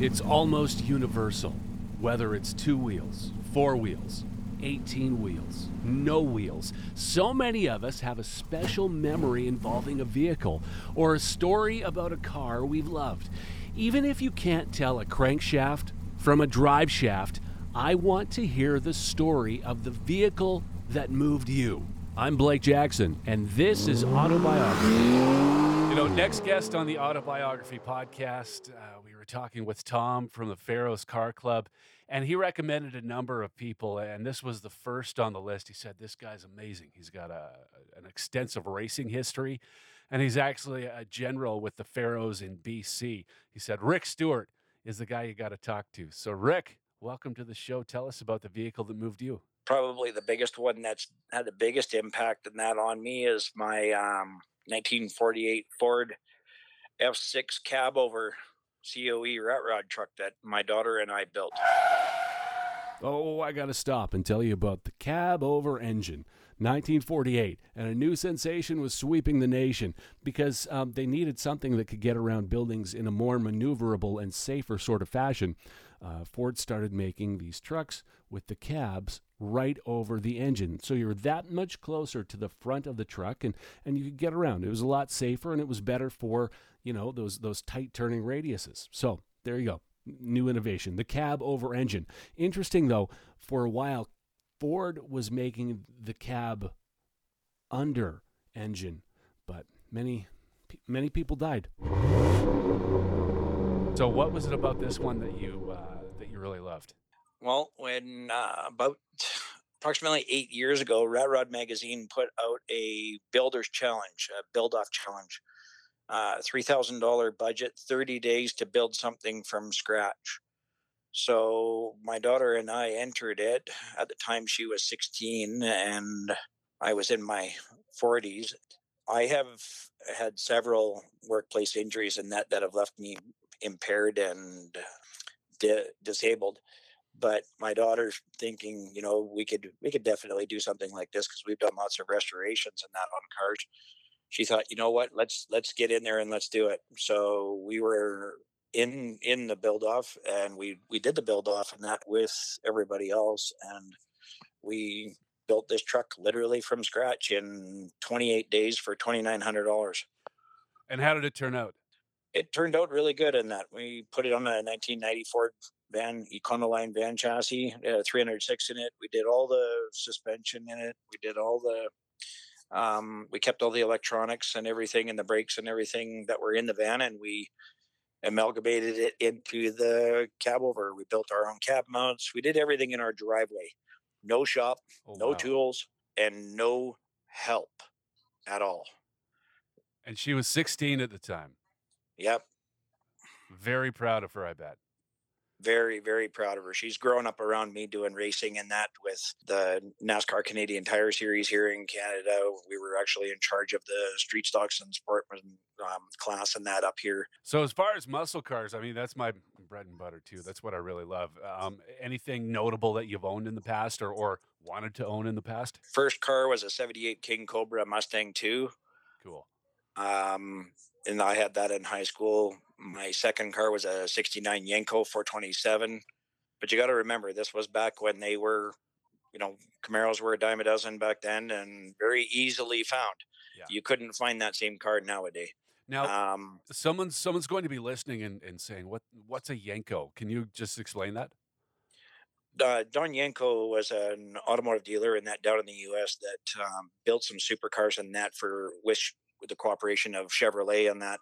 It's almost universal, whether it's two wheels, four wheels, 18 wheels, no wheels. So many of us have a special memory involving a vehicle or a story about a car we've loved. Even if you can't tell a crankshaft from a drive shaft, I want to hear the story of the vehicle that moved you. I'm Blake Jackson, and this is Autobiography. You know, next guest on the Autobiography podcast, uh, we were talking with Tom from the Pharaohs Car Club, and he recommended a number of people, and this was the first on the list. He said, This guy's amazing. He's got a, an extensive racing history, and he's actually a general with the Pharaohs in BC. He said, Rick Stewart is the guy you got to talk to. So, Rick, welcome to the show. Tell us about the vehicle that moved you. Probably the biggest one that's had the biggest impact in that on me is my um, 1948 Ford F6 cab over COE rat rod truck that my daughter and I built. Oh, I got to stop and tell you about the cab over engine. 1948, and a new sensation was sweeping the nation because um, they needed something that could get around buildings in a more maneuverable and safer sort of fashion. Uh, Ford started making these trucks with the cabs right over the engine. So you're that much closer to the front of the truck and, and you could get around. It was a lot safer and it was better for, you know, those those tight turning radiuses. So there you go. New innovation. The cab over engine. Interesting though, for a while Ford was making the cab under engine, but many many people died. So what was it about this one that you uh, that you really loved? Well, when uh, about approximately eight years ago, Rat Rod Magazine put out a builder's challenge, a build off challenge. Uh, $3,000 budget, 30 days to build something from scratch. So my daughter and I entered it. At the time, she was 16 and I was in my 40s. I have had several workplace injuries and that that have left me impaired and di- disabled but my daughter's thinking you know we could we could definitely do something like this because we've done lots of restorations and that on cars. She thought you know what? Let's let's get in there and let's do it. So we were in in the build off and we we did the build off and that with everybody else and we built this truck literally from scratch in 28 days for $2900 and how did it turn out it turned out really good in that we put it on a 1990 Ford van, Econoline van chassis, uh, 306 in it. We did all the suspension in it. We did all the, um, we kept all the electronics and everything and the brakes and everything that were in the van and we amalgamated it into the cab over. We built our own cab mounts. We did everything in our driveway. No shop, oh, no wow. tools, and no help at all. And she was 16 at the time. Yep. Very proud of her, I bet. Very, very proud of her. She's grown up around me doing racing and that with the NASCAR Canadian Tire Series here in Canada. We were actually in charge of the street stocks and sportman um, class and that up here. So, as far as muscle cars, I mean, that's my bread and butter too. That's what I really love. Um, anything notable that you've owned in the past or, or wanted to own in the past? First car was a 78 King Cobra Mustang 2. Cool. Um, and I had that in high school. My second car was a 69 Yenko 427. But you got to remember, this was back when they were, you know, Camaros were a dime a dozen back then and very easily found. Yeah. You couldn't find that same car nowadays. Now, um, someone's someone's going to be listening and, and saying, "What what's a Yenko?" Can you just explain that? Uh, Don Yenko was an automotive dealer in that down in the U.S. that um, built some supercars and that for which with the cooperation of Chevrolet on that.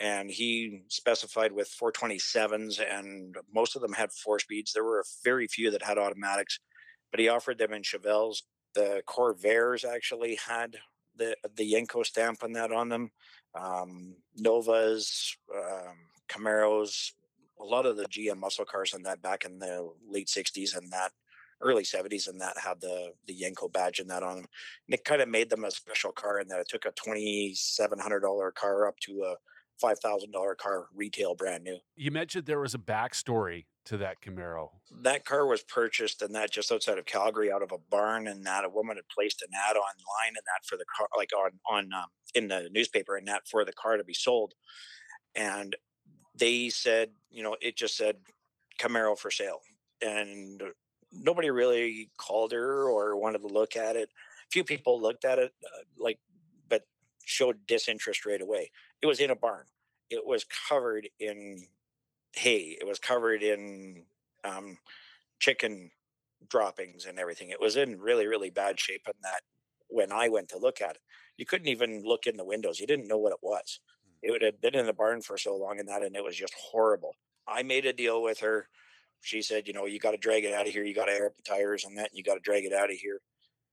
And he specified with 427s, and most of them had four speeds. There were very few that had automatics, but he offered them in Chevelles. The Corvairs actually had the the Yenko stamp on that on them. Um, Novas, um, Camaros, a lot of the GM muscle cars on that back in the late 60s and that early 70s and that had the the Yenko badge and that on them. And it kind of made them a special car in that it took a $2,700 car up to a $5,000 car retail brand new. You mentioned there was a backstory to that Camaro. That car was purchased and that just outside of Calgary out of a barn and that a woman had placed an ad online and that for the car, like on, on, um, in the newspaper and that for the car to be sold. And they said, you know, it just said Camaro for sale. And nobody really called her or wanted to look at it. A few people looked at it, uh, like, but showed disinterest right away. It was in a barn. It was covered in hay. It was covered in um, chicken droppings and everything. It was in really, really bad shape. And that when I went to look at it, you couldn't even look in the windows. You didn't know what it was. Hmm. It had been in the barn for so long and that, and it was just horrible. I made a deal with her. She said, you know, you got to drag it out of here. You got to air up the tires and that. And you got to drag it out of here.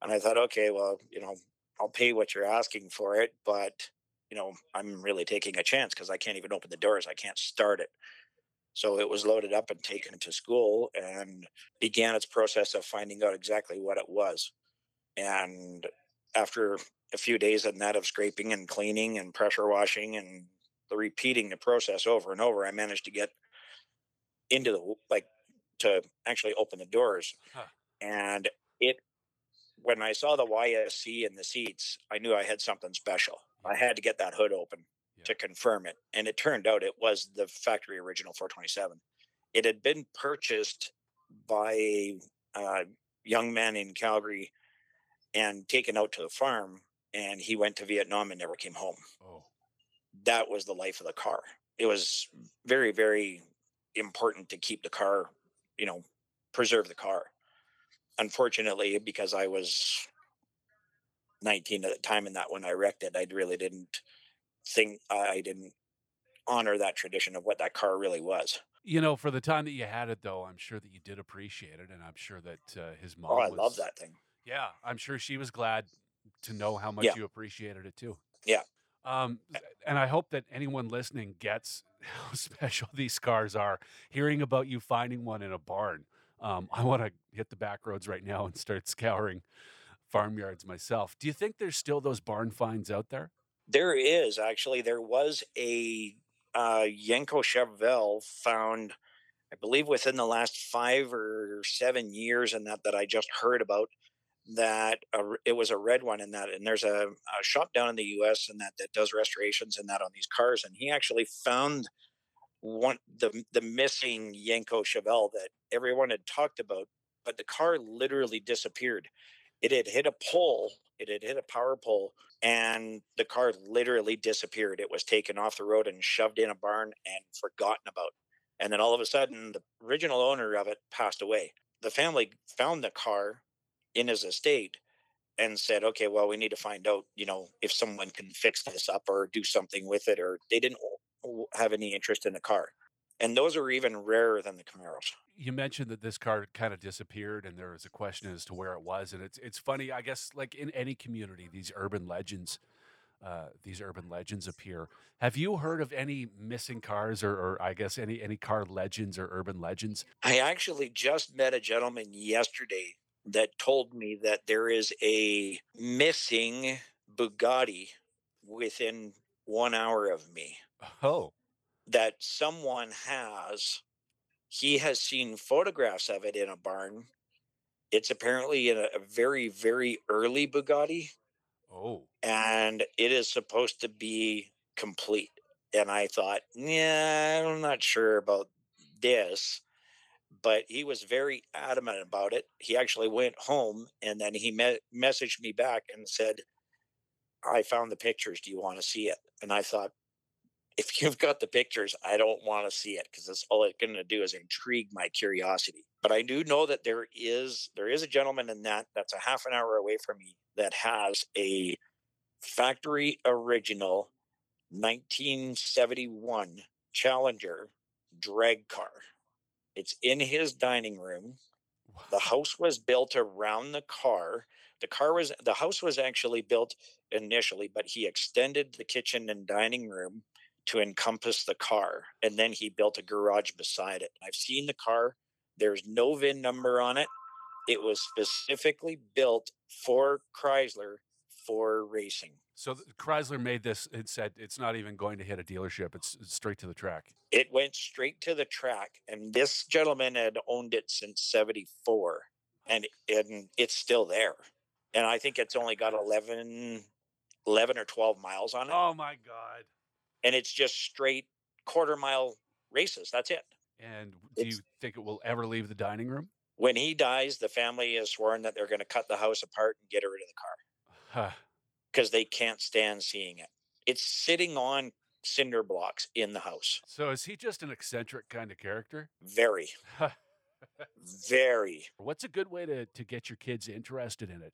And I thought, okay, well, you know, I'll pay what you're asking for it, but you know, I'm really taking a chance because I can't even open the doors. I can't start it. So it was loaded up and taken to school and began its process of finding out exactly what it was. And after a few days of that of scraping and cleaning and pressure washing and the repeating the process over and over, I managed to get into the like to actually open the doors. Huh. And it when I saw the YSC in the seats, I knew I had something special. I had to get that hood open yeah. to confirm it. And it turned out it was the factory original 427. It had been purchased by a uh, young man in Calgary and taken out to the farm. And he went to Vietnam and never came home. Oh. That was the life of the car. It was very, very important to keep the car, you know, preserve the car. Unfortunately, because I was 19 at the time and that when I wrecked it, I really didn't think I didn't honor that tradition of what that car really was. You know, for the time that you had it, though, I'm sure that you did appreciate it, and I'm sure that uh, his mom. Oh, I was, love that thing. Yeah, I'm sure she was glad to know how much yeah. you appreciated it too. Yeah. Um, and I hope that anyone listening gets how special these cars are. Hearing about you finding one in a barn, um, I want to hit the back roads right now and start scouring farmyards myself. Do you think there's still those barn finds out there? There is actually. There was a uh, Yenko Chevelle found, I believe, within the last five or seven years, and that that I just heard about. That it was a red one, and that, and there's a, a shop down in the U.S. and that that does restorations and that on these cars, and he actually found one the the missing Yenko Chevelle that everyone had talked about, but the car literally disappeared. It had hit a pole. It had hit a power pole and the car literally disappeared. It was taken off the road and shoved in a barn and forgotten about. And then all of a sudden, the original owner of it passed away. The family found the car in his estate and said, okay, well, we need to find out, you know, if someone can fix this up or do something with it, or they didn't have any interest in the car. And those are even rarer than the Camaros. You mentioned that this car kind of disappeared and there was a question as to where it was and it's it's funny i guess like in any community these urban legends uh, these urban legends appear. Have you heard of any missing cars or, or i guess any any car legends or urban legends? I actually just met a gentleman yesterday that told me that there is a missing bugatti within one hour of me oh that someone has he has seen photographs of it in a barn. It's apparently in a, a very, very early Bugatti. Oh. And it is supposed to be complete. And I thought, yeah, I'm not sure about this. But he was very adamant about it. He actually went home and then he me- messaged me back and said, I found the pictures. Do you want to see it? And I thought, if you've got the pictures, I don't want to see it because that's all it's going to do is intrigue my curiosity. But I do know that there is there is a gentleman in that that's a half an hour away from me that has a factory original 1971 Challenger drag car. It's in his dining room. The house was built around the car. The car was the house was actually built initially, but he extended the kitchen and dining room to encompass the car. And then he built a garage beside it. I've seen the car. There's no VIN number on it. It was specifically built for Chrysler for racing. So Chrysler made this. It said it's not even going to hit a dealership. It's, it's straight to the track. It went straight to the track, and this gentleman had owned it since '74, and and it's still there. And I think it's only got 11, 11 or 12 miles on it. Oh my god! and it's just straight quarter mile races. That's it. And do you think it will ever leave the dining room? When he dies, the family has sworn that they're going to cut the house apart and get rid of the car Huh. Because they can't stand seeing it. It's sitting on cinder blocks in the house. So is he just an eccentric kind of character? Very, very. What's a good way to, to get your kids interested in it?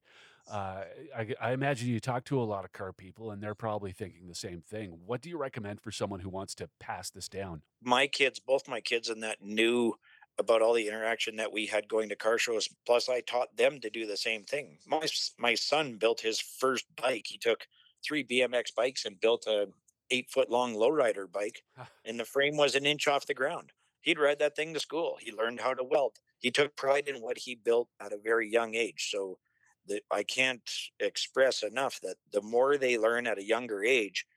Uh, I, I imagine you talk to a lot of car people and they're probably thinking the same thing. What do you recommend for someone who wants to pass this down? My kids, both my kids, and that knew about all the interaction that we had going to car shows. Plus, I taught them to do the same thing. My my son built his first bike. He took three BMX bikes and built a eight foot long lowrider bike, and the frame was an inch off the ground. He'd ride that thing to school. He learned how to weld. He took pride in what he built at a very young age. So that I can't express enough that the more they learn at a younger age, the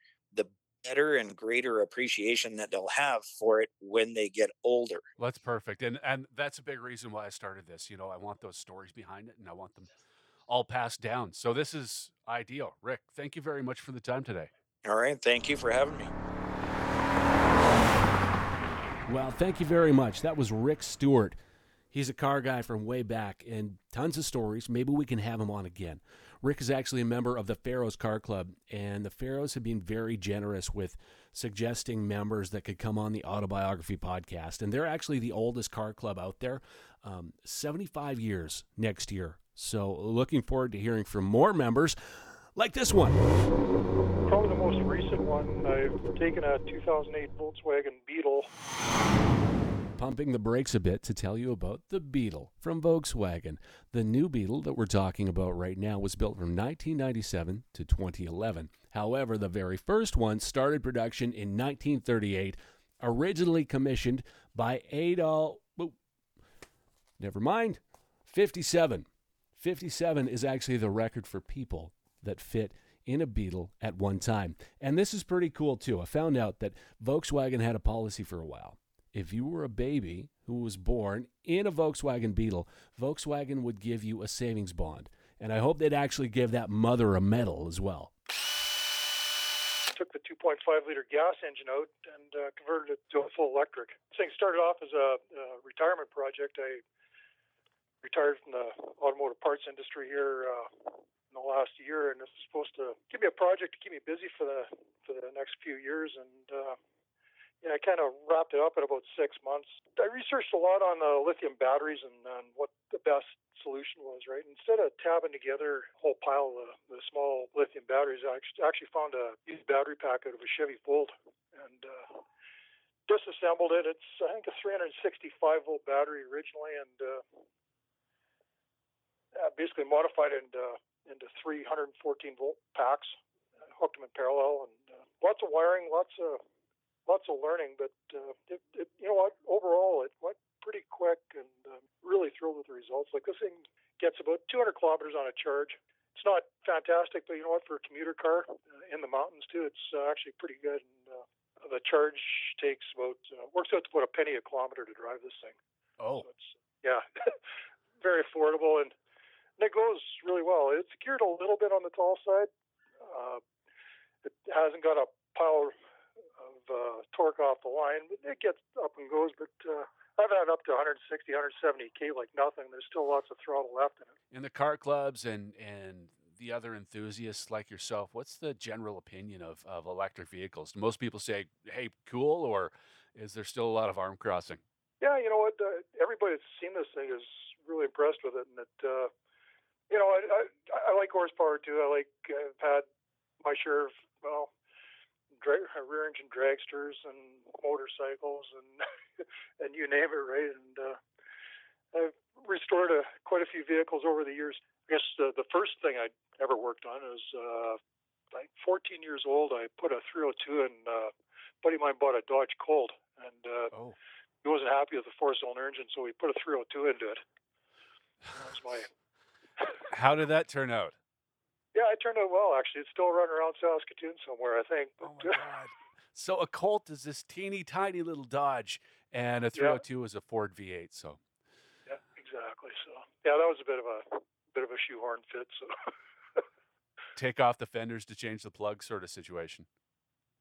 better and greater appreciation that they'll have for it when they get older. Well, that's perfect. And and that's a big reason why I started this. You know, I want those stories behind it and I want them all passed down. So this is ideal. Rick, thank you very much for the time today. All right. Thank you for having me. Well, thank you very much. That was Rick Stewart. He's a car guy from way back and tons of stories. Maybe we can have him on again. Rick is actually a member of the Pharaohs Car Club, and the Pharaohs have been very generous with suggesting members that could come on the autobiography podcast. And they're actually the oldest car club out there, um, 75 years next year. So, looking forward to hearing from more members like this one. Probably the most recent one, I've taken a 2008 Volkswagen Beetle. Pumping the brakes a bit to tell you about the Beetle from Volkswagen. The new Beetle that we're talking about right now was built from 1997 to 2011. However, the very first one started production in 1938, originally commissioned by Adolf. oh, Never mind. 57. 57 is actually the record for people that fit in a Beetle at one time. And this is pretty cool too. I found out that Volkswagen had a policy for a while. If you were a baby who was born in a Volkswagen Beetle, Volkswagen would give you a savings bond. And I hope they'd actually give that mother a medal as well. Took the 2.5 liter gas engine out and uh, converted it to a full electric. This thing started off as a, a retirement project. I retired from the automotive parts industry here uh, in the last year, and this is supposed to give me a project to keep me busy for the for the next few years. And uh, yeah, I kind of wrapped it up in about six months. I researched a lot on uh, lithium batteries and, what the best solution was. Right, instead of tabbing together a whole pile of the, the small lithium batteries, I actually found a used battery pack out of a Chevy Volt and uh, disassembled it. It's I think a 365 volt battery originally, and uh, uh, basically modified it into into 314 volt packs, uh, hooked them in parallel, and uh, lots of wiring, lots of lots of learning. But uh, it, it, you know what? Overall, it went pretty quick, and um, really thrilled with the results. Like this thing gets about 200 kilometers on a charge. It's not fantastic, but you know what? For a commuter car uh, in the mountains too, it's uh, actually pretty good. And uh, the charge takes about uh, works out to about a penny a kilometer to drive this thing. Oh, So it's yeah, very affordable and, and it goes really well. It's geared a little bit on the tall side. Uh, it hasn't got a pile uh, torque off the line, but it gets up and goes. But uh, I've had up to 160, 170 k like nothing. There's still lots of throttle left in it. in the car clubs and and the other enthusiasts like yourself, what's the general opinion of, of electric vehicles? Do most people say, "Hey, cool," or is there still a lot of arm crossing? Yeah, you know what? Uh, everybody that's seen this thing is really impressed with it, and it, uh, you know, I, I, I like horsepower too. I like I've had my share of well, dra- rear engine dragsters and motorcycles and and you name it, right? And uh, I've restored a, quite a few vehicles over the years. I guess the, the first thing I ever worked on is uh, like 14 years old. I put a 302 in. Uh, buddy of mine bought a Dodge Colt, and uh, Oh, he wasn't happy with the four cylinder engine, so we put a 302 into it. That was my how did that turn out? Yeah. It turned out well actually. It's still running around Saskatoon somewhere, I think. Oh my god! So a Colt is this teeny tiny little Dodge, and a 302 is a Ford V8. So yeah, exactly. So yeah, that was a bit of a bit of a shoehorn fit. So take off the fenders to change the plug, sort of situation.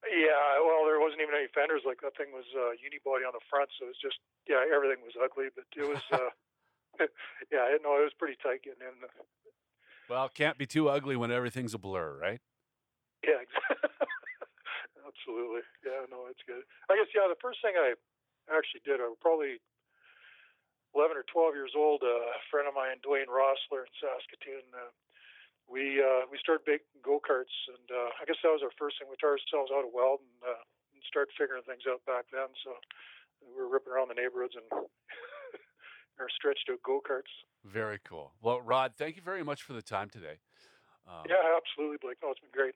Yeah, well, there wasn't even any fenders. Like that thing was uh, unibody on the front, so it was just yeah, everything was ugly. But it was uh, yeah, no, it was pretty tight getting in. Well, can't be too ugly when everything's a blur, right? Yeah, absolutely. Yeah, no, it's good. I guess yeah, the first thing I actually did, I was probably 11 or 12 years old. Uh, a friend of mine, Dwayne Rossler in Saskatoon. Uh, we uh, we started making go karts, and uh, I guess that was our first thing. We taught ourselves how to weld and, uh, and start figuring things out back then. So we were ripping around the neighborhoods and our stretched out go karts. Very cool. Well, Rod, thank you very much for the time today. Um, yeah, absolutely, Blake. No, it's been great.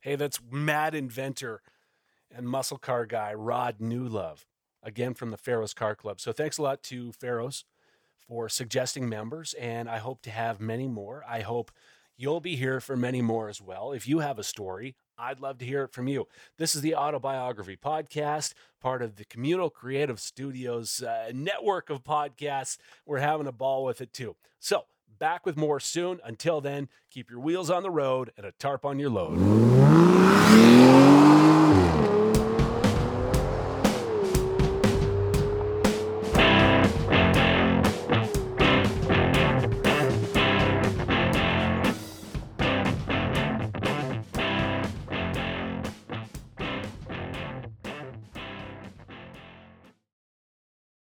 Hey, that's mad inventor and muscle car guy Rod Newlove, again from the Pharaohs Car Club. So thanks a lot to Pharaohs for suggesting members, and I hope to have many more. I hope you'll be here for many more as well. If you have a story, I'd love to hear it from you. This is the Autobiography Podcast, part of the Communal Creative Studios uh, network of podcasts. We're having a ball with it too. So, back with more soon. Until then, keep your wheels on the road and a tarp on your load.